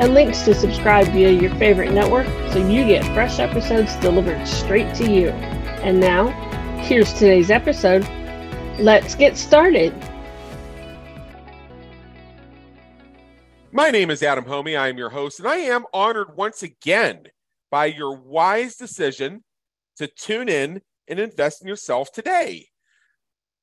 and links to subscribe via your favorite network so you get fresh episodes delivered straight to you. And now, here's today's episode. Let's get started. My name is Adam Hommey. I am your host, and I am honored once again by your wise decision to tune in and invest in yourself today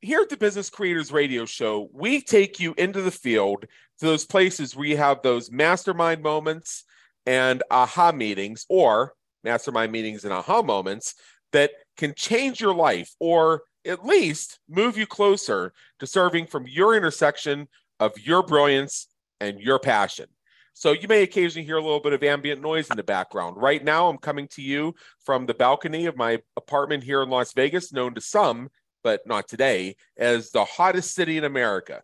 here at the Business Creators Radio Show, we take you into the field those places where you have those mastermind moments and aha meetings, or mastermind meetings and aha moments that can change your life or at least move you closer to serving from your intersection of your brilliance and your passion. So you may occasionally hear a little bit of ambient noise in the background. Right now, I'm coming to you from the balcony of my apartment here in Las Vegas, known to some but not today, as the hottest city in America.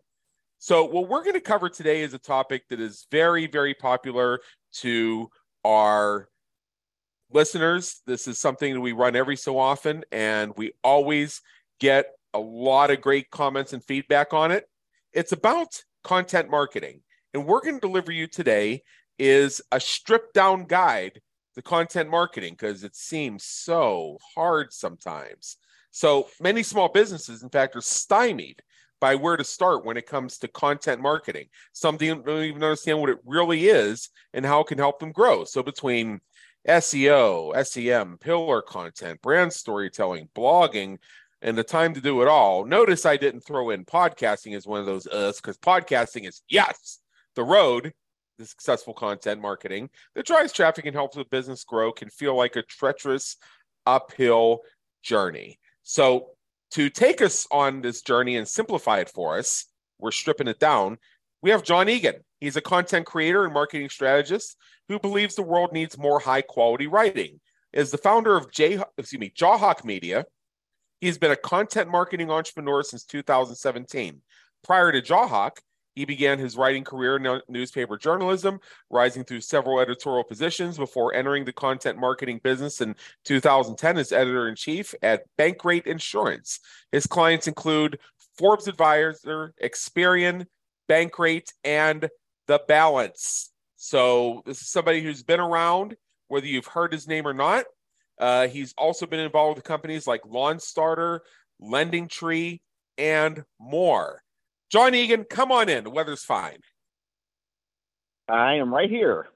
So, what we're going to cover today is a topic that is very, very popular to our listeners. This is something that we run every so often, and we always get a lot of great comments and feedback on it. It's about content marketing. And we're going to deliver you today is a stripped down guide to content marketing because it seems so hard sometimes. So many small businesses, in fact, are stymied by where to start when it comes to content marketing. Some don't even understand what it really is and how it can help them grow. So between SEO, SEM, pillar content, brand storytelling, blogging, and the time to do it all. Notice I didn't throw in podcasting as one of those uh, us because podcasting is yes, the road the successful content marketing that drives traffic and helps the business grow can feel like a treacherous uphill journey. So, to take us on this journey and simplify it for us, we're stripping it down. We have John Egan. He's a content creator and marketing strategist who believes the world needs more high quality writing. Is the founder of J, excuse me, Jawhawk Media, he's been a content marketing entrepreneur since 2017. Prior to Jawhawk, he began his writing career in newspaper journalism, rising through several editorial positions before entering the content marketing business in 2010 as editor in chief at Bankrate Insurance. His clients include Forbes Advisor, Experian, Bankrate, and The Balance. So, this is somebody who's been around, whether you've heard his name or not. Uh, he's also been involved with companies like Lawn Starter, Lending Tree, and more. John Egan, come on in. The weather's fine. I am right here.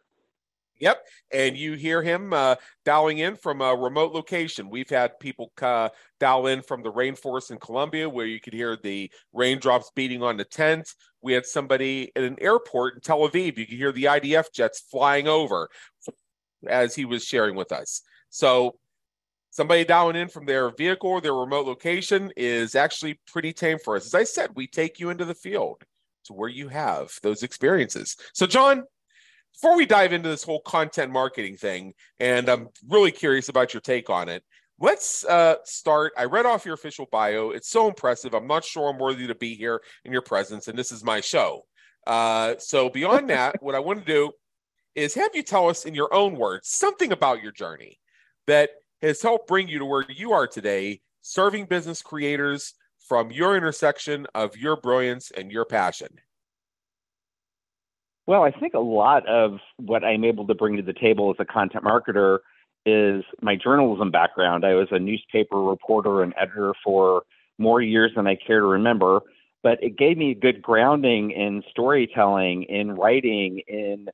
Yep. And you hear him uh, dialing in from a remote location. We've had people uh, dial in from the rainforest in Colombia where you could hear the raindrops beating on the tent. We had somebody at an airport in Tel Aviv. You could hear the IDF jets flying over as he was sharing with us. So somebody dialing in from their vehicle or their remote location is actually pretty tame for us. As I said, we take you into the field to where you have those experiences. So, John, before we dive into this whole content marketing thing, and I'm really curious about your take on it, let's uh, start. I read off your official bio. It's so impressive. I'm not sure I'm worthy to be here in your presence, and this is my show. Uh, so, beyond that, what I want to do is have you tell us in your own words something about your journey that has helped bring you to where you are today, serving business creators from your intersection of your brilliance and your passion? Well, I think a lot of what I'm able to bring to the table as a content marketer is my journalism background. I was a newspaper reporter and editor for more years than I care to remember, but it gave me a good grounding in storytelling, in writing, in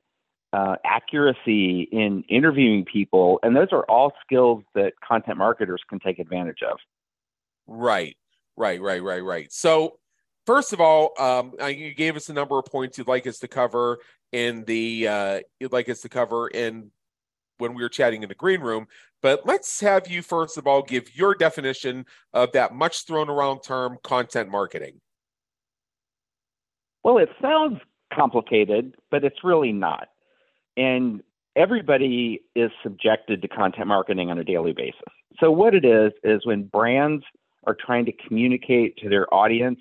uh, accuracy in interviewing people, and those are all skills that content marketers can take advantage of. Right, right, right, right, right. So, first of all, um, you gave us a number of points you'd like us to cover in the uh, you'd like us to cover in when we were chatting in the green room. But let's have you first of all give your definition of that much thrown around term content marketing. Well, it sounds complicated, but it's really not. And everybody is subjected to content marketing on a daily basis. So, what it is, is when brands are trying to communicate to their audience,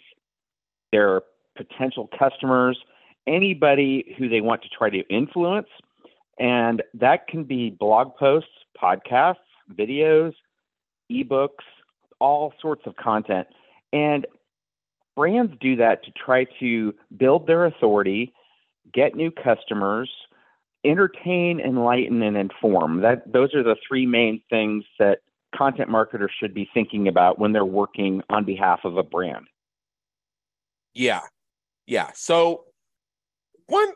their potential customers, anybody who they want to try to influence. And that can be blog posts, podcasts, videos, ebooks, all sorts of content. And brands do that to try to build their authority, get new customers, entertain, enlighten, and inform. That those are the three main things that content marketers should be thinking about when they're working on behalf of a brand. Yeah. Yeah. So one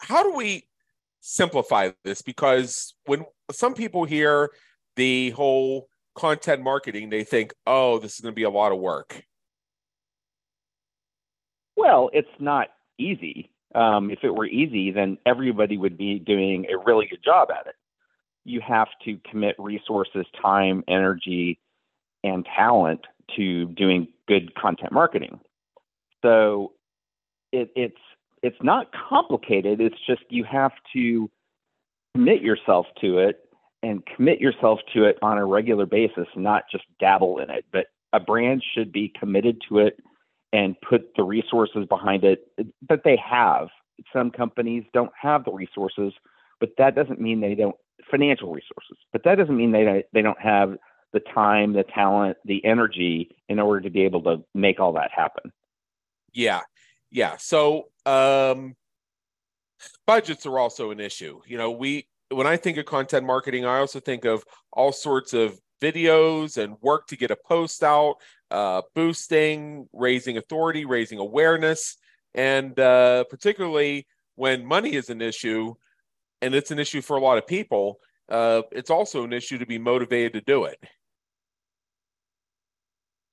how do we simplify this because when some people hear the whole content marketing they think oh this is going to be a lot of work well it's not easy um, if it were easy then everybody would be doing a really good job at it you have to commit resources time energy and talent to doing good content marketing so it, it's it's not complicated. It's just you have to commit yourself to it and commit yourself to it on a regular basis, not just dabble in it. But a brand should be committed to it and put the resources behind it that they have. Some companies don't have the resources, but that doesn't mean they don't financial resources. But that doesn't mean they they don't have the time, the talent, the energy in order to be able to make all that happen. Yeah. Yeah. So um budgets are also an issue. You know, we when I think of content marketing, I also think of all sorts of videos and work to get a post out, uh, boosting, raising authority, raising awareness, and uh, particularly when money is an issue, and it's an issue for a lot of people, uh, it's also an issue to be motivated to do it.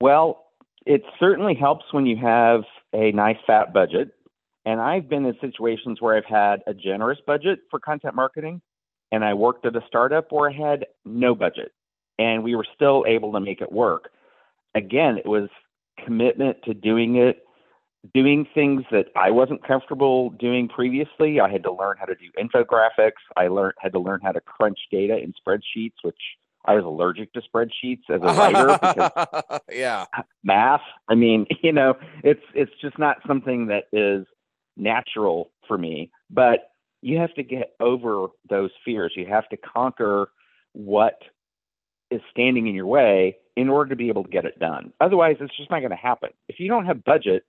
Well, it certainly helps when you have a nice fat budget. And I've been in situations where I've had a generous budget for content marketing, and I worked at a startup where I had no budget, and we were still able to make it work. Again, it was commitment to doing it, doing things that I wasn't comfortable doing previously. I had to learn how to do infographics. I learned had to learn how to crunch data in spreadsheets, which I was allergic to spreadsheets as a writer because yeah, math. I mean, you know, it's it's just not something that is natural for me. But you have to get over those fears. You have to conquer what is standing in your way in order to be able to get it done. Otherwise, it's just not going to happen. If you don't have budget,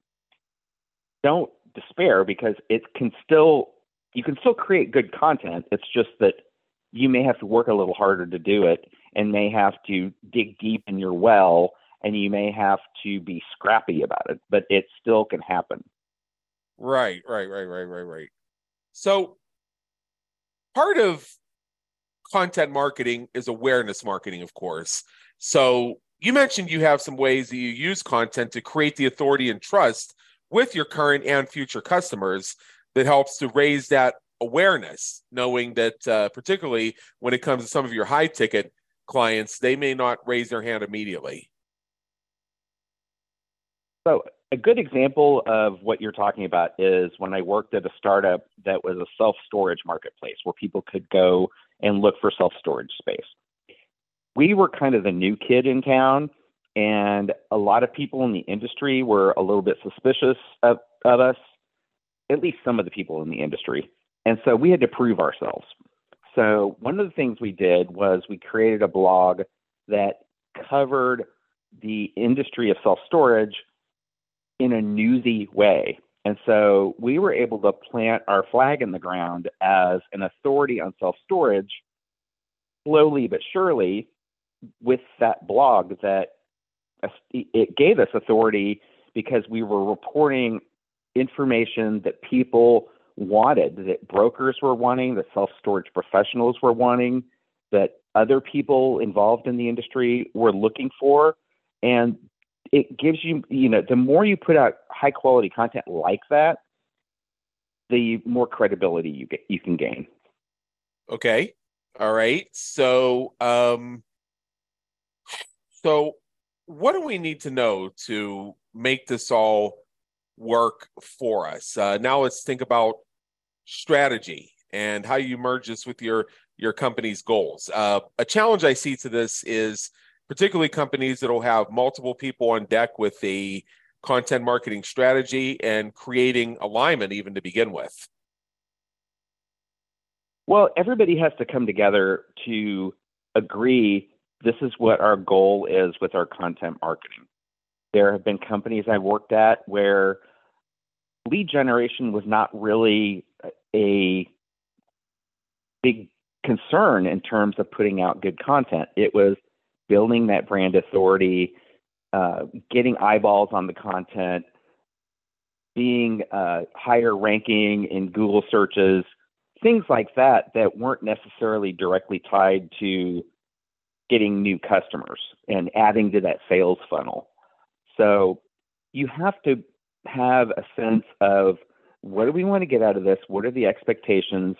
don't despair because it can still you can still create good content. It's just that you may have to work a little harder to do it and may have to dig deep in your well and you may have to be scrappy about it, but it still can happen. Right, right, right, right, right, right. So part of content marketing is awareness marketing, of course. So you mentioned you have some ways that you use content to create the authority and trust with your current and future customers that helps to raise that awareness, knowing that uh, particularly when it comes to some of your high ticket clients, they may not raise their hand immediately. So, a good example of what you're talking about is when I worked at a startup that was a self storage marketplace where people could go and look for self storage space. We were kind of the new kid in town, and a lot of people in the industry were a little bit suspicious of, of us, at least some of the people in the industry. And so we had to prove ourselves. So one of the things we did was we created a blog that covered the industry of self storage in a newsy way. And so we were able to plant our flag in the ground as an authority on self storage slowly but surely with that blog that it gave us authority because we were reporting information that people wanted, that brokers were wanting, that self storage professionals were wanting, that other people involved in the industry were looking for. And it gives you, you know, the more you put out high quality content like that, the more credibility you get, you can gain. Okay. All right. So, um, so what do we need to know to make this all work for us? Uh, now let's think about strategy and how you merge this with your your company's goals. Uh, a challenge I see to this is particularly companies that will have multiple people on deck with a content marketing strategy and creating alignment even to begin with. Well, everybody has to come together to agree this is what our goal is with our content marketing. There have been companies I've worked at where lead generation was not really a big concern in terms of putting out good content. It was building that brand authority, uh, getting eyeballs on the content, being uh, higher ranking in Google searches, things like that that weren't necessarily directly tied to getting new customers and adding to that sales funnel. So you have to have a sense of what do we want to get out of this? What are the expectations?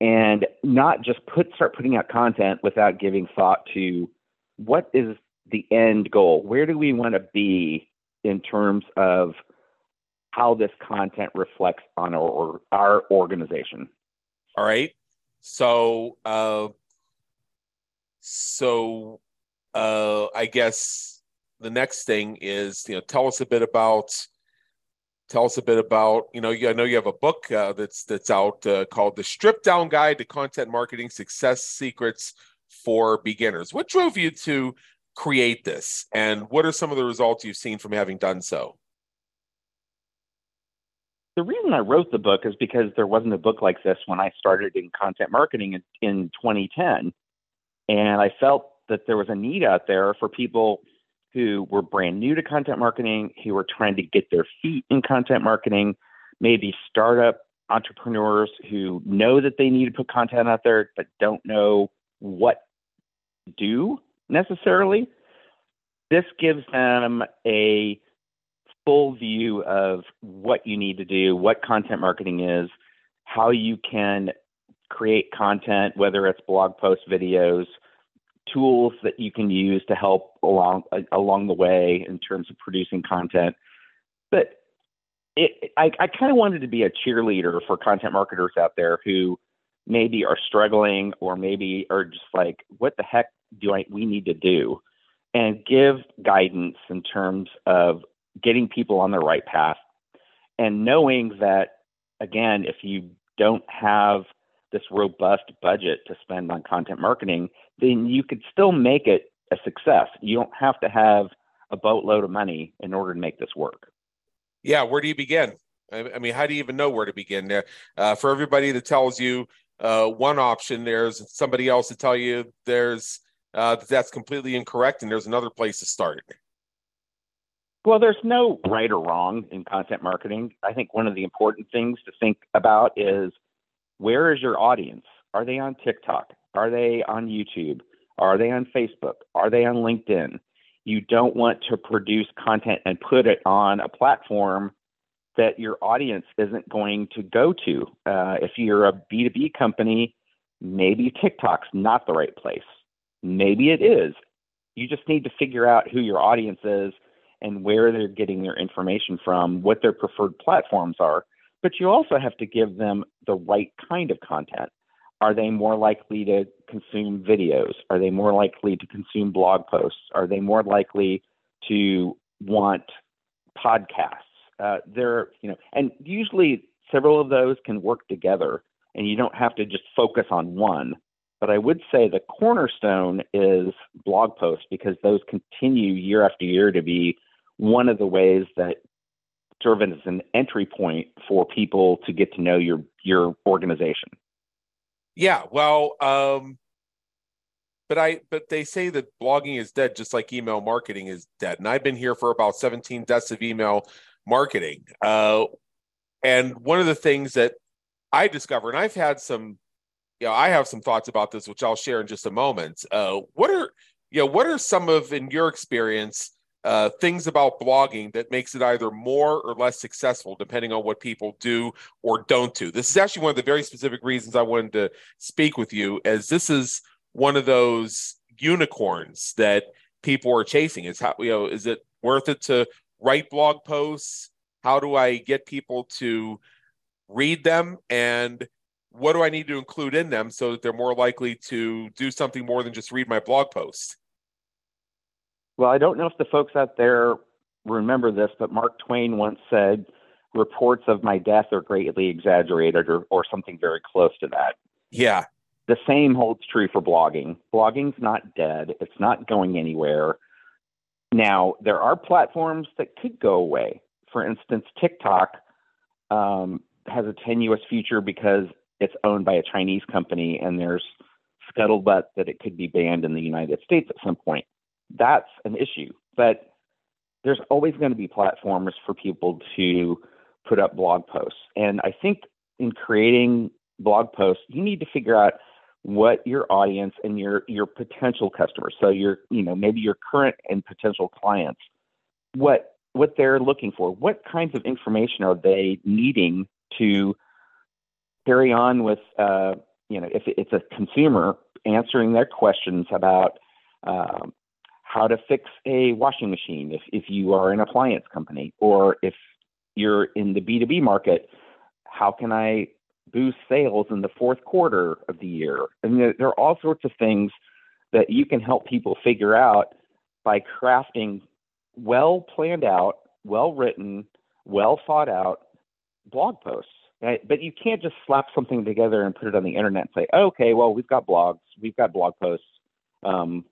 And not just put start putting out content without giving thought to what is the end goal? Where do we want to be in terms of how this content reflects on our our organization? All right. So uh so uh I guess the next thing is you know tell us a bit about tell us a bit about you know i know you have a book uh, that's that's out uh, called the stripped down guide to content marketing success secrets for beginners. What drove you to create this? And what are some of the results you've seen from having done so? The reason i wrote the book is because there wasn't a book like this when i started in content marketing in, in 2010 and i felt that there was a need out there for people who were brand new to content marketing, who were trying to get their feet in content marketing, maybe startup entrepreneurs who know that they need to put content out there but don't know what do necessarily. This gives them a full view of what you need to do, what content marketing is, how you can create content, whether it's blog posts, videos, tools that you can use to help along along the way in terms of producing content. But it, I, I kind of wanted to be a cheerleader for content marketers out there who maybe are struggling or maybe are just like, what the heck do I we need to do? And give guidance in terms of getting people on the right path and knowing that again, if you don't have this robust budget to spend on content marketing, then you could still make it a success. You don't have to have a boatload of money in order to make this work. Yeah, where do you begin? I mean, how do you even know where to begin? Uh, for everybody that tells you uh, one option, there's somebody else to tell you there's uh, that's completely incorrect, and there's another place to start. Well, there's no right or wrong in content marketing. I think one of the important things to think about is where is your audience? Are they on TikTok? Are they on YouTube? Are they on Facebook? Are they on LinkedIn? You don't want to produce content and put it on a platform that your audience isn't going to go to. Uh, if you're a B2B company, maybe TikTok's not the right place. Maybe it is. You just need to figure out who your audience is and where they're getting their information from, what their preferred platforms are. But you also have to give them the right kind of content. Are they more likely to consume videos? Are they more likely to consume blog posts? Are they more likely to want podcasts? Uh, there, you know, and usually several of those can work together, and you don't have to just focus on one. But I would say the cornerstone is blog posts because those continue year after year to be one of the ways that serve as an entry point for people to get to know your your organization. Yeah, well, um, but I but they say that blogging is dead, just like email marketing is dead. And I've been here for about 17 deaths of email marketing. Uh, and one of the things that I discovered, and I've had some, you know, I have some thoughts about this, which I'll share in just a moment. Uh, what are you know, what are some of in your experience? uh, things about blogging that makes it either more or less successful depending on what people do or don't do. This is actually one of the very specific reasons I wanted to speak with you, as this is one of those unicorns that people are chasing. Is how you know is it worth it to write blog posts? How do I get people to read them? And what do I need to include in them so that they're more likely to do something more than just read my blog post? Well, I don't know if the folks out there remember this, but Mark Twain once said, reports of my death are greatly exaggerated or, or something very close to that. Yeah. The same holds true for blogging. Blogging's not dead, it's not going anywhere. Now, there are platforms that could go away. For instance, TikTok um, has a tenuous future because it's owned by a Chinese company and there's scuttlebutt that it could be banned in the United States at some point. That's an issue. But there's always going to be platforms for people to put up blog posts. And I think in creating blog posts, you need to figure out what your audience and your your potential customers, so your you know maybe your current and potential clients, what what they're looking for, what kinds of information are they needing to carry on with uh, you know if it's a consumer answering their questions about um, how to fix a washing machine if, if you are an appliance company or if you're in the B2B market, how can I boost sales in the fourth quarter of the year? And there, are all sorts of things that you can help people figure out by crafting well planned out, well written, well thought out blog posts. Right? But you can't just slap something together and put it on the internet and say, okay, well, we've got blogs, we've got blog posts. Um,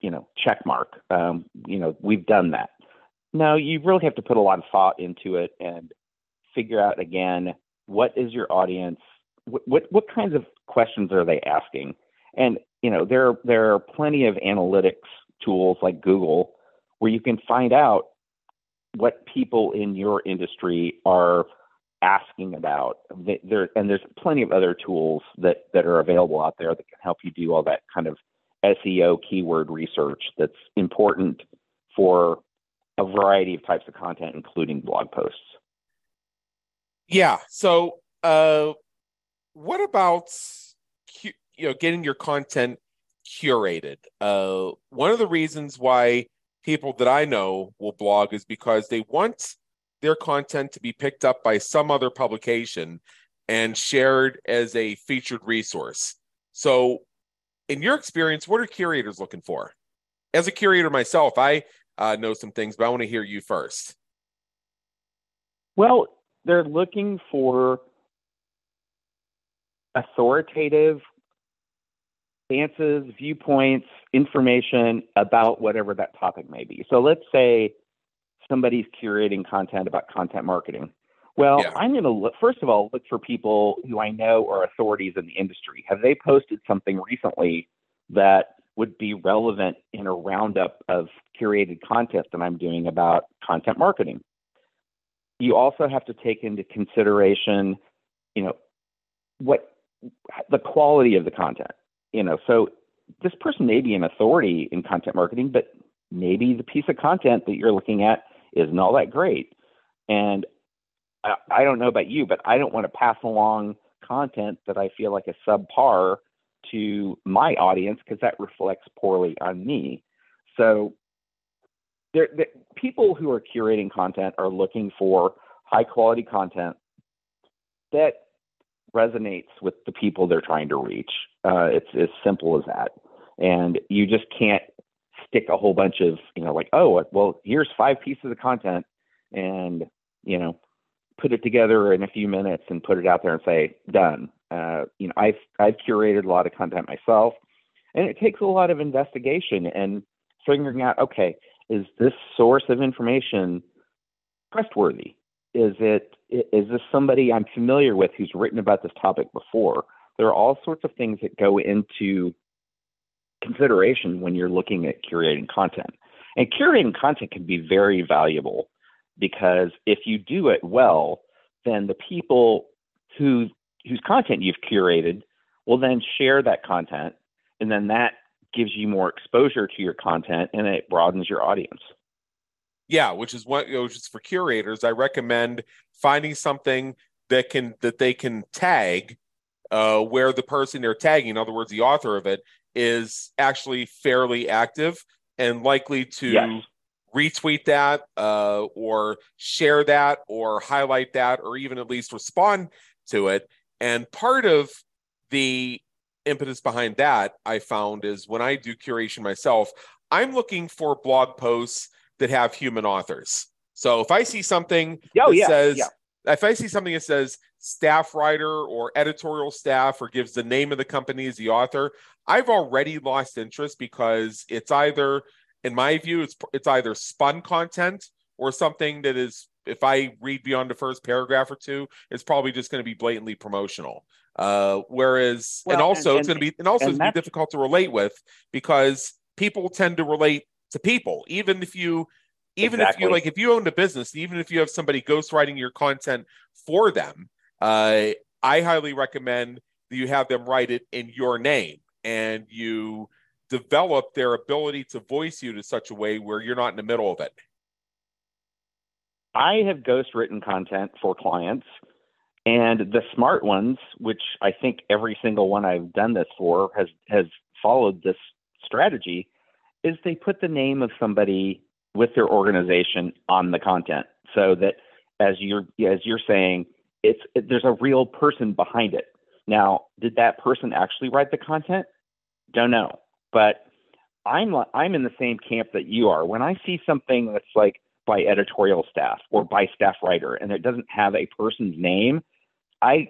you know, check mark. Um, you know, we've done that. No, you really have to put a lot of thought into it and figure out again what is your audience, what what, what kinds of questions are they asking, and you know, there there are plenty of analytics tools like Google where you can find out what people in your industry are asking about. There and there's plenty of other tools that that are available out there that can help you do all that kind of SEO keyword research that's important for a variety of types of content, including blog posts. Yeah. So, uh, what about you know getting your content curated? Uh, one of the reasons why people that I know will blog is because they want their content to be picked up by some other publication and shared as a featured resource. So, in your experience, what are curators looking for? As a curator myself, I uh, know some things, but I want to hear you first. Well, they're looking for authoritative stances, viewpoints, information about whatever that topic may be. So let's say somebody's curating content about content marketing. Well, yeah. I'm going to look, first of all, look for people who I know are authorities in the industry. Have they posted something recently that would be relevant in a roundup of curated content that I'm doing about content marketing? You also have to take into consideration, you know, what the quality of the content. You know, so this person may be an authority in content marketing, but maybe the piece of content that you're looking at isn't all that great. And I, I don't know about you, but I don't want to pass along content that I feel like is subpar to my audience because that reflects poorly on me. So people who are curating content are looking for high quality content that resonates with the people they're trying to reach. Uh, it's as simple as that. And you just can't stick a whole bunch of, you know, like, oh, well, here's five pieces of content and, you know, put it together in a few minutes and put it out there and say done. Uh, you know, I've I've curated a lot of content myself, and it takes a lot of investigation and figuring out okay, is this source of information trustworthy? Is it is this somebody I'm familiar with who's written about this topic before? There are all sorts of things that go into consideration when you're looking at curating content. And curating content can be very valuable because if you do it well, then the people who whose content you've curated will then share that content, and then that gives you more exposure to your content and it broadens your audience. Yeah, which is what which is for curators. I recommend finding something that can that they can tag uh, where the person they're tagging, in other words, the author of it, is actually fairly active and likely to yes retweet that uh, or share that or highlight that or even at least respond to it And part of the impetus behind that I found is when I do curation myself, I'm looking for blog posts that have human authors. So if I see something oh, that yeah, says, yeah. if I see something that says staff writer or editorial staff or gives the name of the company as the author, I've already lost interest because it's either, in my view, it's it's either spun content or something that is if I read beyond the first paragraph or two, it's probably just going to be blatantly promotional. Uh, whereas, Well, and also and- it's going to be, and also and it's going to be difficult to relate with because people tend to relate to people, even if you, even if you like, if you own a business, even if you have somebody ghostwriting your content for them, uh, I highly recommend that you have them write it in your name and you develop their ability to voice you to such a way where you're not in the middle of it. I have ghost written content for clients, and the smart ones, which I think every single one I've done this for has has followed this strategy, is they put the name of somebody with their organization on the content, so that as you're as you're saying, it's it, there's a real person behind it. Now, did that person actually write the content? Don't know, but I'm I'm in the same camp that you are. When I see something that's like by editorial staff or by staff writer and it doesn't have a person's name, I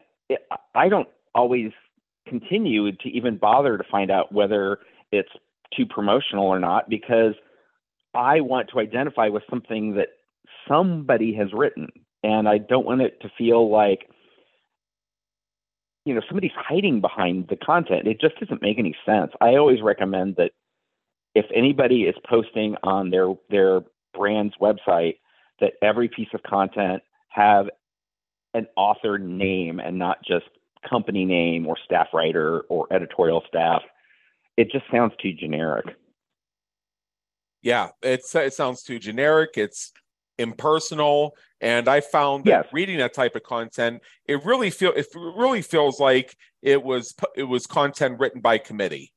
I don't always continue to even bother to find out whether it's too promotional or not because I want to identify with something that somebody has written and I don't want it to feel like you know somebody's hiding behind the content. It just doesn't make any sense. I always recommend that if anybody is posting on their their brand's website that every piece of content have an author name and not just company name or staff writer or editorial staff. It just sounds too generic. Yeah, it's it sounds too generic. It's impersonal, and I found that Yes. reading that type of content, it really feel it really feels like it was it was content written by committee.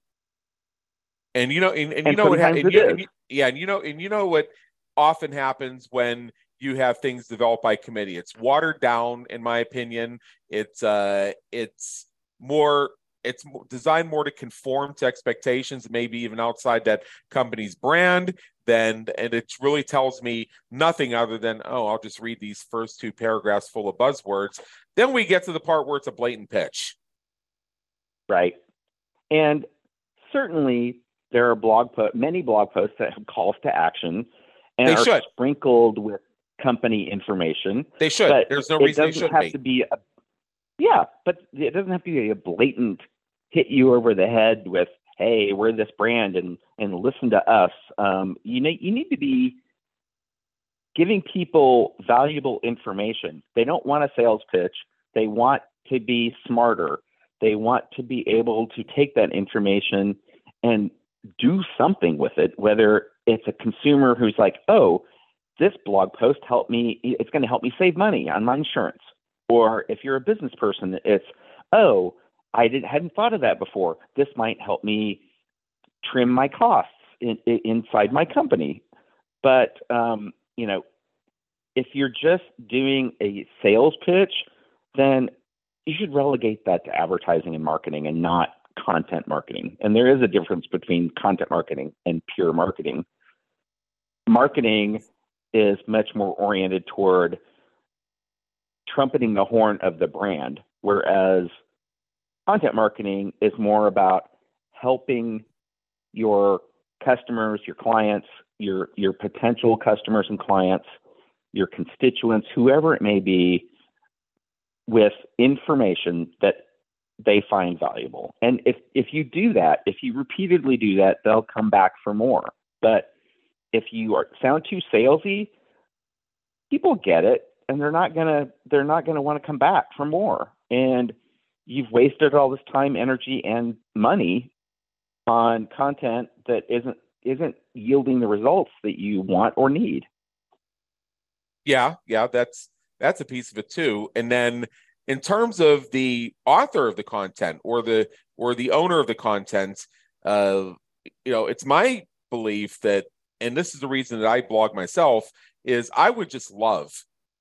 And you know, and, and you know what? ha- And you, and you- yeah, and you know, and you know what often happens when you have things developed by committee. It's watered down, in my opinion. It's uh, it's more it's designed more to conform to expectations, maybe even outside that company's brand. Then and it really tells me nothing other than oh, I'll just read these first two paragraphs full of buzzwords. Then we get to the part where it's a blatant pitch. right? And certainly there are blog po- many blog posts that have calls to action and They are should. sprinkled with company information. They should. There's no reason they doesn't shouldn't have be. to be a yeah, but it doesn't have to be a blatant hit you over the head with hey, we're this brand and and listen to us. Um, you need you need to be giving people valuable information. They don't want a sales pitch. They want to be smarter. They want to be able to take that information and do something with it, whether it's a consumer who's like, oh, this blog post helped me, it's going to help me save money on my insurance. Or if you're a business person, it's, oh, I didn't, hadn't thought of that before. This might help me trim my costs in, in, inside my company. But, um, you know, if you're just doing a sales pitch, then you should relegate that to advertising and marketing and not content marketing. And there is a difference between content marketing and pure marketing. Marketing is much more oriented toward trumpeting the horn of the brand, whereas content marketing is more about helping your customers, your clients, your your potential customers and clients, your constituents, whoever it may be, with information that they find valuable. And if if you do that, if you repeatedly do that, they'll come back for more. But if you are sound too salesy, people get it and they're not gonna they're not gonna want to come back for more. And you've wasted all this time, energy, and money on content that isn't isn't yielding the results that you want or need. Yeah, yeah, that's that's a piece of it too. And then in terms of the author of the content or the or the owner of the content, uh, you know, it's my belief that, and this is the reason that I blog myself, is I would just love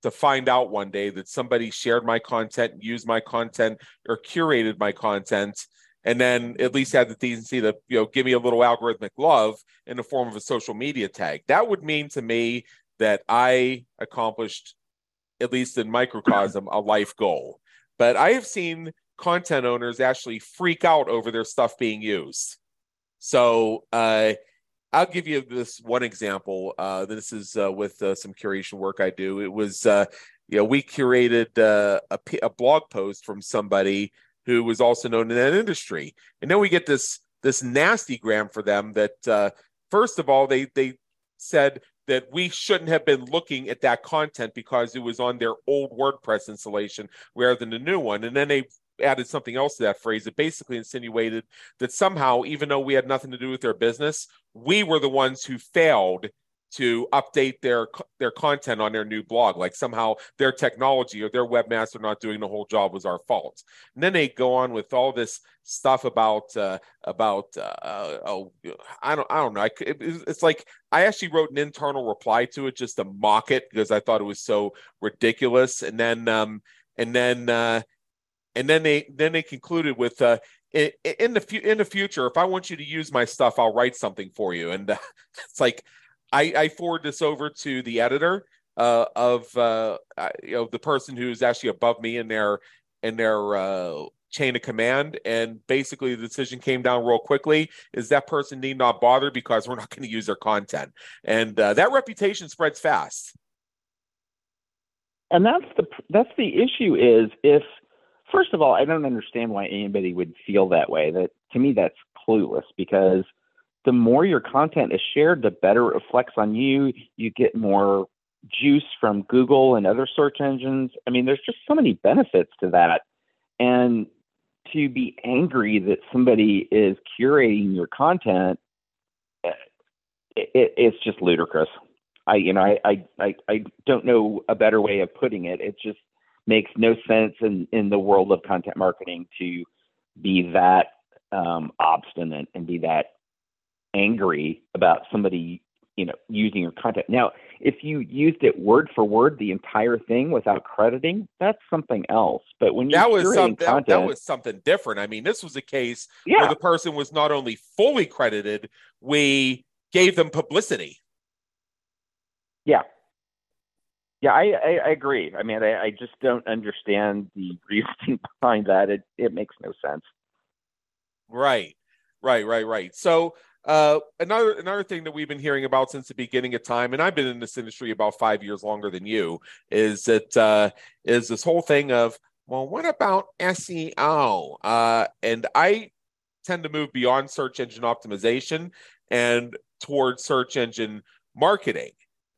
to find out one day that somebody shared my content, used my content, or curated my content, and then at least had the decency to you know give me a little algorithmic love in the form of a social media tag. That would mean to me that I accomplished, at least in microcosm, a life goal. But I have seen content owners actually freak out over their stuff being used. So uh, I'll give you this one example. Uh, this is uh, with uh, some curation work I do. It was, uh, you know, we curated uh, a, a blog post from somebody who was also known in that industry, and then we get this this nasty gram for them that first of all they they said that we shouldn't have been looking at that content because it was on their old WordPress installation rather than the new one. And then they added something else to that phrase. It basically insinuated that somehow, even though we had nothing to do with their business, we were the ones who failed to update their their content on their new blog. Like somehow their technology or their webmaster not doing the whole job was our fault. And then they go on with all this stuff about uh, about uh, oh I don't I don't know. I, it, it's like I actually wrote an internal reply to it just to mock it because I thought it was so ridiculous. And then um and then uh and then they then they concluded with uh, in, the fu- in the future, if I want you to use my stuff, I'll write something for you. And uh, it's like I, I forward this over to the editor uh, of uh, you know the person who's actually above me in their in their uh, chain of command, and basically the decision came down real quickly: is that person need not bother because we're not going to use their content, and uh, that reputation spreads fast. And that's the that's the issue is if First of all, I don't understand why anybody would feel that way. That to me, that's clueless because the more your content is shared, the better it reflects on you. You get more juice from Google and other search engines. I mean, there's just so many benefits to that. And to be angry that somebody is curating your content, eh, it, it's just ludicrous. I, you know, I, I, I, I don't know a better way of putting it. It's just makes no sense in, in the world of content marketing to be that um, obstinate and be that angry about somebody you know using your content. Now if you used it word for word the entire thing without crediting that's something else. But when you that was some, content, that, that, was something different. I mean this was a case yeah. where the person was not only fully credited we gave them publicity. Yeah yeah, I, I, I agree. I mean, I, I just don't understand the reasoning behind that. It it makes no sense. Right, right, right, right. So uh, another another thing that we've been hearing about since the beginning of time, and I've been in this industry about five years longer than you, is that uh, is this whole thing of well, what about SEO? Uh, and I tend to move beyond search engine optimization and towards search engine marketing.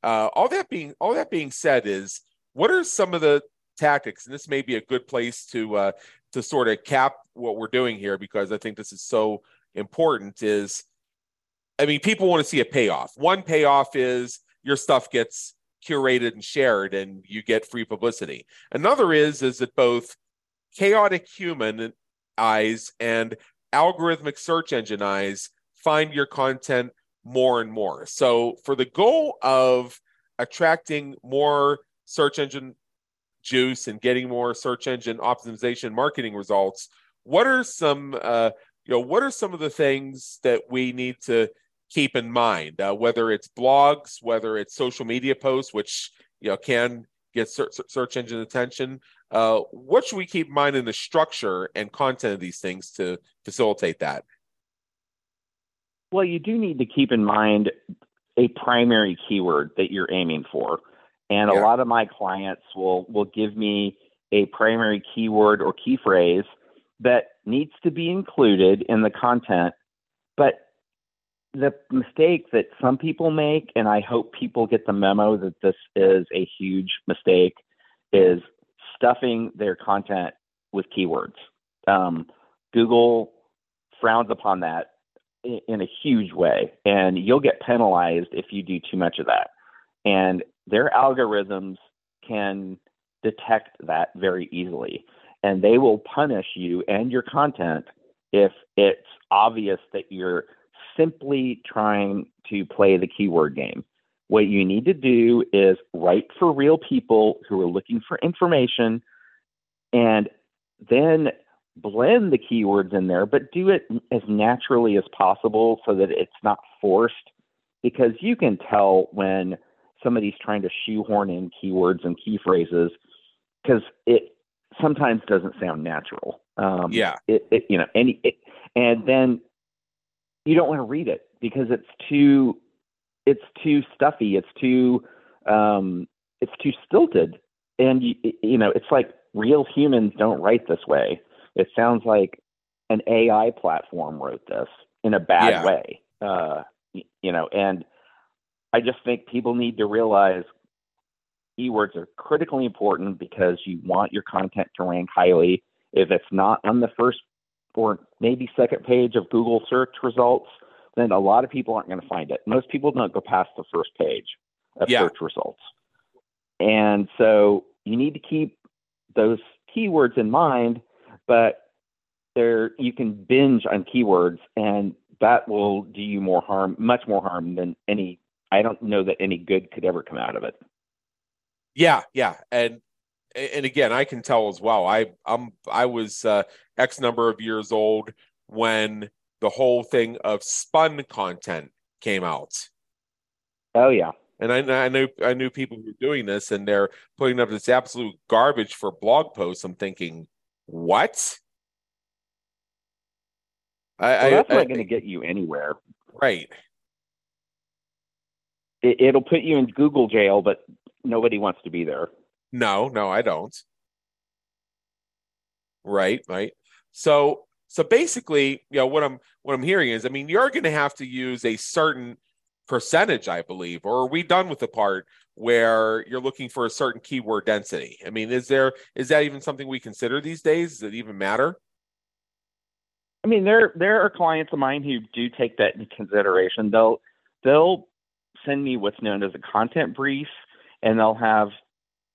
Uh, all that being all that being said, is what are some of the tactics? And this may be a good place to uh, to sort of cap what we're doing here because I think this is so important. Is I mean, people want to see a payoff. One payoff is your stuff gets curated and shared, and you get free publicity. Another is is that both chaotic human eyes and algorithmic search engine eyes find your content more and more. So, for the goal of attracting more search engine juice and getting more search engine optimization marketing results, what are some uh, you know what are some of the things that we need to keep in mind? Uh, whether it's blogs, whether it's social media posts, which you know can get search engine attention. Uh, what should we keep in mind in the structure and content of these things to facilitate that? Well, you do need to keep in mind a primary keyword that you're aiming for. And yeah. a lot of my clients will will give me a primary keyword or key phrase that needs to be included in the content. But the mistake that some people make, and I hope people get the memo that this is a huge mistake, is stuffing their content with keywords. Um, Google frowns upon that in a huge way, and you'll get penalized if you do too much of that. And their algorithms can detect that very easily, and they will punish you and your content if it's obvious that you're simply trying to play the keyword game. What you need to do is write for real people who are looking for information and then blend the keywords in there, but do it as naturally as possible so that it's not forced because you can tell when somebody's trying to shoehorn in keywords and key phrases because it sometimes doesn't sound natural. Um, yeah. It, it, you know, any, it, and then you don't want to read it because it's too, it's too stuffy. It's too, um, it's too stilted. And you, you know, it's like real humans don't write this way. It sounds like an AI platform wrote this in a bad yeah. way. Uh, you know, and I just think people need to realize keywords are critically important because you want your content to rank highly. If it's not on the first or maybe second page of Google search results, then a lot of people aren't going to find it. Most people don't go past the first page of yeah. search results. And so you need to keep those keywords in mind, but there you can binge on keywords and that will do you more harm, much more harm than any I don't know that any good could ever come out of it. Yeah, yeah, and and again, I can tell as well. I I'm I was uh, X number of years old when the whole thing of spun content came out. Oh yeah, and I, I knew I knew people who were doing this, and they're putting up this absolute garbage for blog posts. I'm thinking, what? I, well, that's I, not going to get you anywhere, right? It, it'll put you in Google jail, but nobody wants to be there. No, no, I don't. Right, right. So so basically, you know, what I'm what I'm hearing is I mean, you're going to have to use a certain percentage, I believe, or are we done with the part where you're looking for a certain keyword density? I mean, is there is that even something we consider these days? Does it even matter? I mean, there there are clients of mine who do take that into consideration. They'll they'll send me what's known as a content brief and they'll have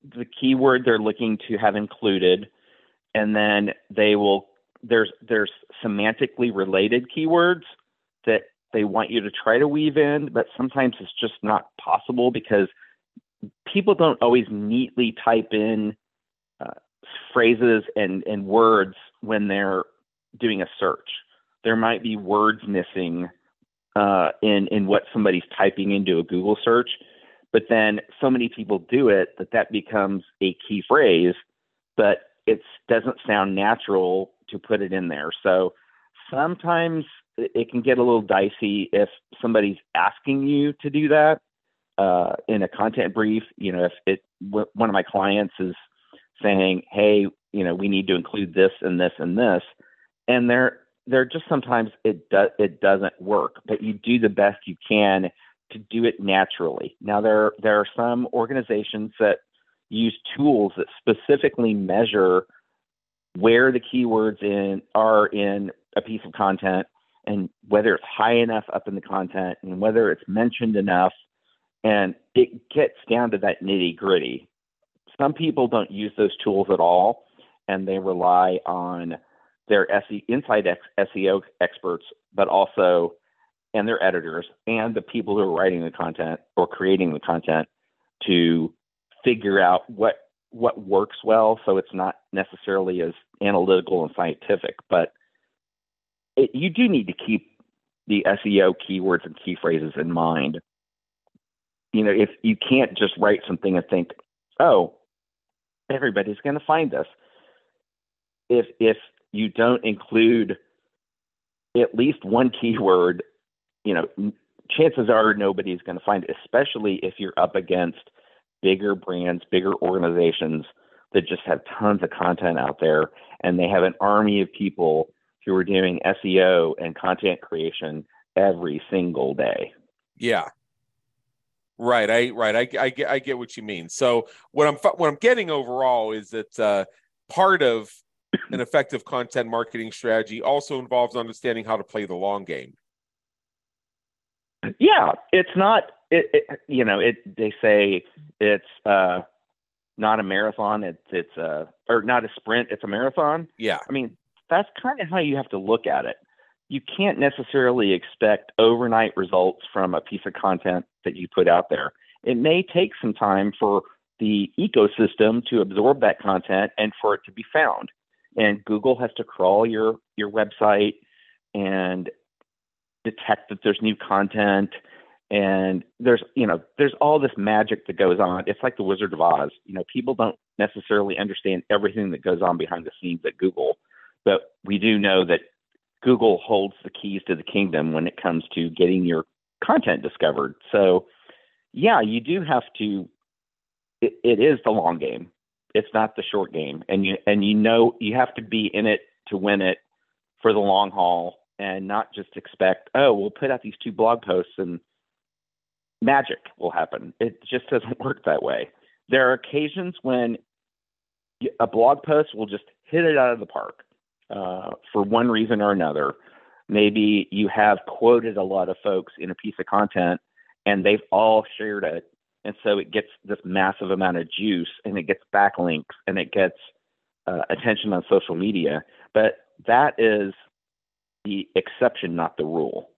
the keyword they're looking to have included, and then they will there's there's semantically related keywords that they want you to try to weave in, but sometimes it's just not possible because people don't always neatly type in uh, phrases and, and words when they're doing a search. There might be words missing uh, in in what somebody's typing into a Google search, but then so many people do it that that becomes a key phrase, but it doesn't sound natural to put it in there. So sometimes it can get a little dicey if somebody's asking you to do that uh, in a content brief. You know, if it one of my clients is saying, "Hey, you know, we need to include this and this and this," and they're they're just sometimes it does it doesn't work, but you do the best you can to do it naturally. Now there there are some organizations that use tools that specifically measure where the keywords in are in a piece of content and whether it's high enough up in the content and whether it's mentioned enough and it gets down to that nitty gritty. Some people don't use those tools at all and they rely on their SE, inside SEO experts, but also and their editors and the people who are writing the content or creating the content to figure out what what works well so it's not necessarily as analytical and scientific but it, you do need to keep the SEO keywords and key phrases in mind. You know if you can't just write something and think oh everybody's going to find this. If if you don't include at least one keyword you know, chances are nobody's going to find it, especially if you're up against bigger brands, bigger organizations that just have tons of content out there and they have an army of people who are doing SEO and content creation every single day. Yeah. Right. I right. I, I get I get what you mean. So what I'm what I'm getting overall is that uh, part of an effective content marketing strategy also involves understanding how to play the long game. Yeah, it's not. It, it, you know, it. They say it's uh, not a marathon. It's it's a or not a sprint. It's a marathon. Yeah. I mean, that's kind of how you have to look at it. You can't necessarily expect overnight results from a piece of content that you put out there. it may take some time for the ecosystem to absorb that content and for it to be found. And Google has to crawl your your website and detect that there's new content and there's you know there's all this magic that goes on it's like the wizard of oz you know people don't necessarily understand everything that goes on behind the scenes at google but we do know that google holds the keys to the kingdom when it comes to getting your content discovered so yeah you do have to it, it is the long game it's not the short game and you and you know you have to be in it to win it for the long haul and not just expect oh we'll put out these two blog posts and magic will happen. It just doesn't work that way. There are occasions when a blog post will just hit it out of the park uh, for one reason or another. Maybe you have quoted a lot of folks in a piece of content and they've all shared it. And so it gets this massive amount of juice and it gets backlinks and it gets uh, attention on social media. But that is the exception, not the rule.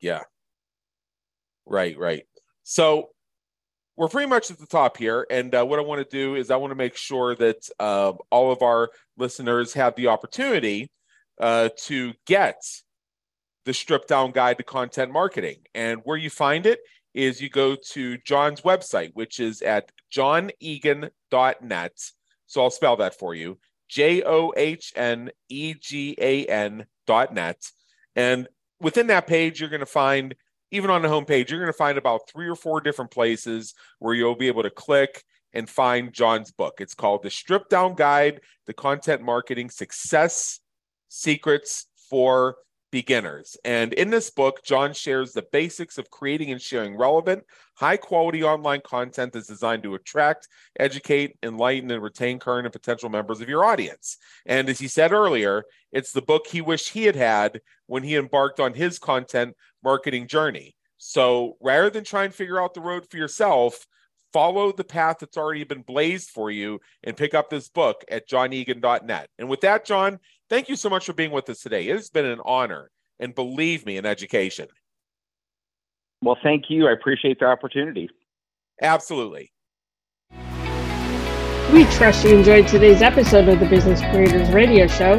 Yeah. Right, right. So we're pretty much at the top here. And uh, what I want to do is I want to make sure that uh, all of our listeners have the opportunity uh, to get the stripped down guide to content marketing. And where you find it is you go to John's website, which is at johnegan.net. So I'll spell that for you J O H N E G A N dot net. And within that page, you're going to find even on the homepage, you're going to find about three or four different places where you'll be able to click and find John's book. It's called The Strip Down Guide to Content Marketing Success Secrets for Beginners. And in this book, John shares the basics of creating and sharing relevant, high quality online content that's designed to attract, educate, enlighten, and retain current and potential members of your audience. And as he said earlier, it's the book he wished he had had when he embarked on his content marketing journey. So rather than try and figure out the road for yourself, follow the path that's already been blazed for you and pick up this book at johnegan.net. And with that, John, thank you so much for being with us today. It has been an honor, and believe me, in education. Well, thank you. I appreciate the opportunity. Absolutely. We trust you enjoyed today's episode of the Business Creators Radio Show.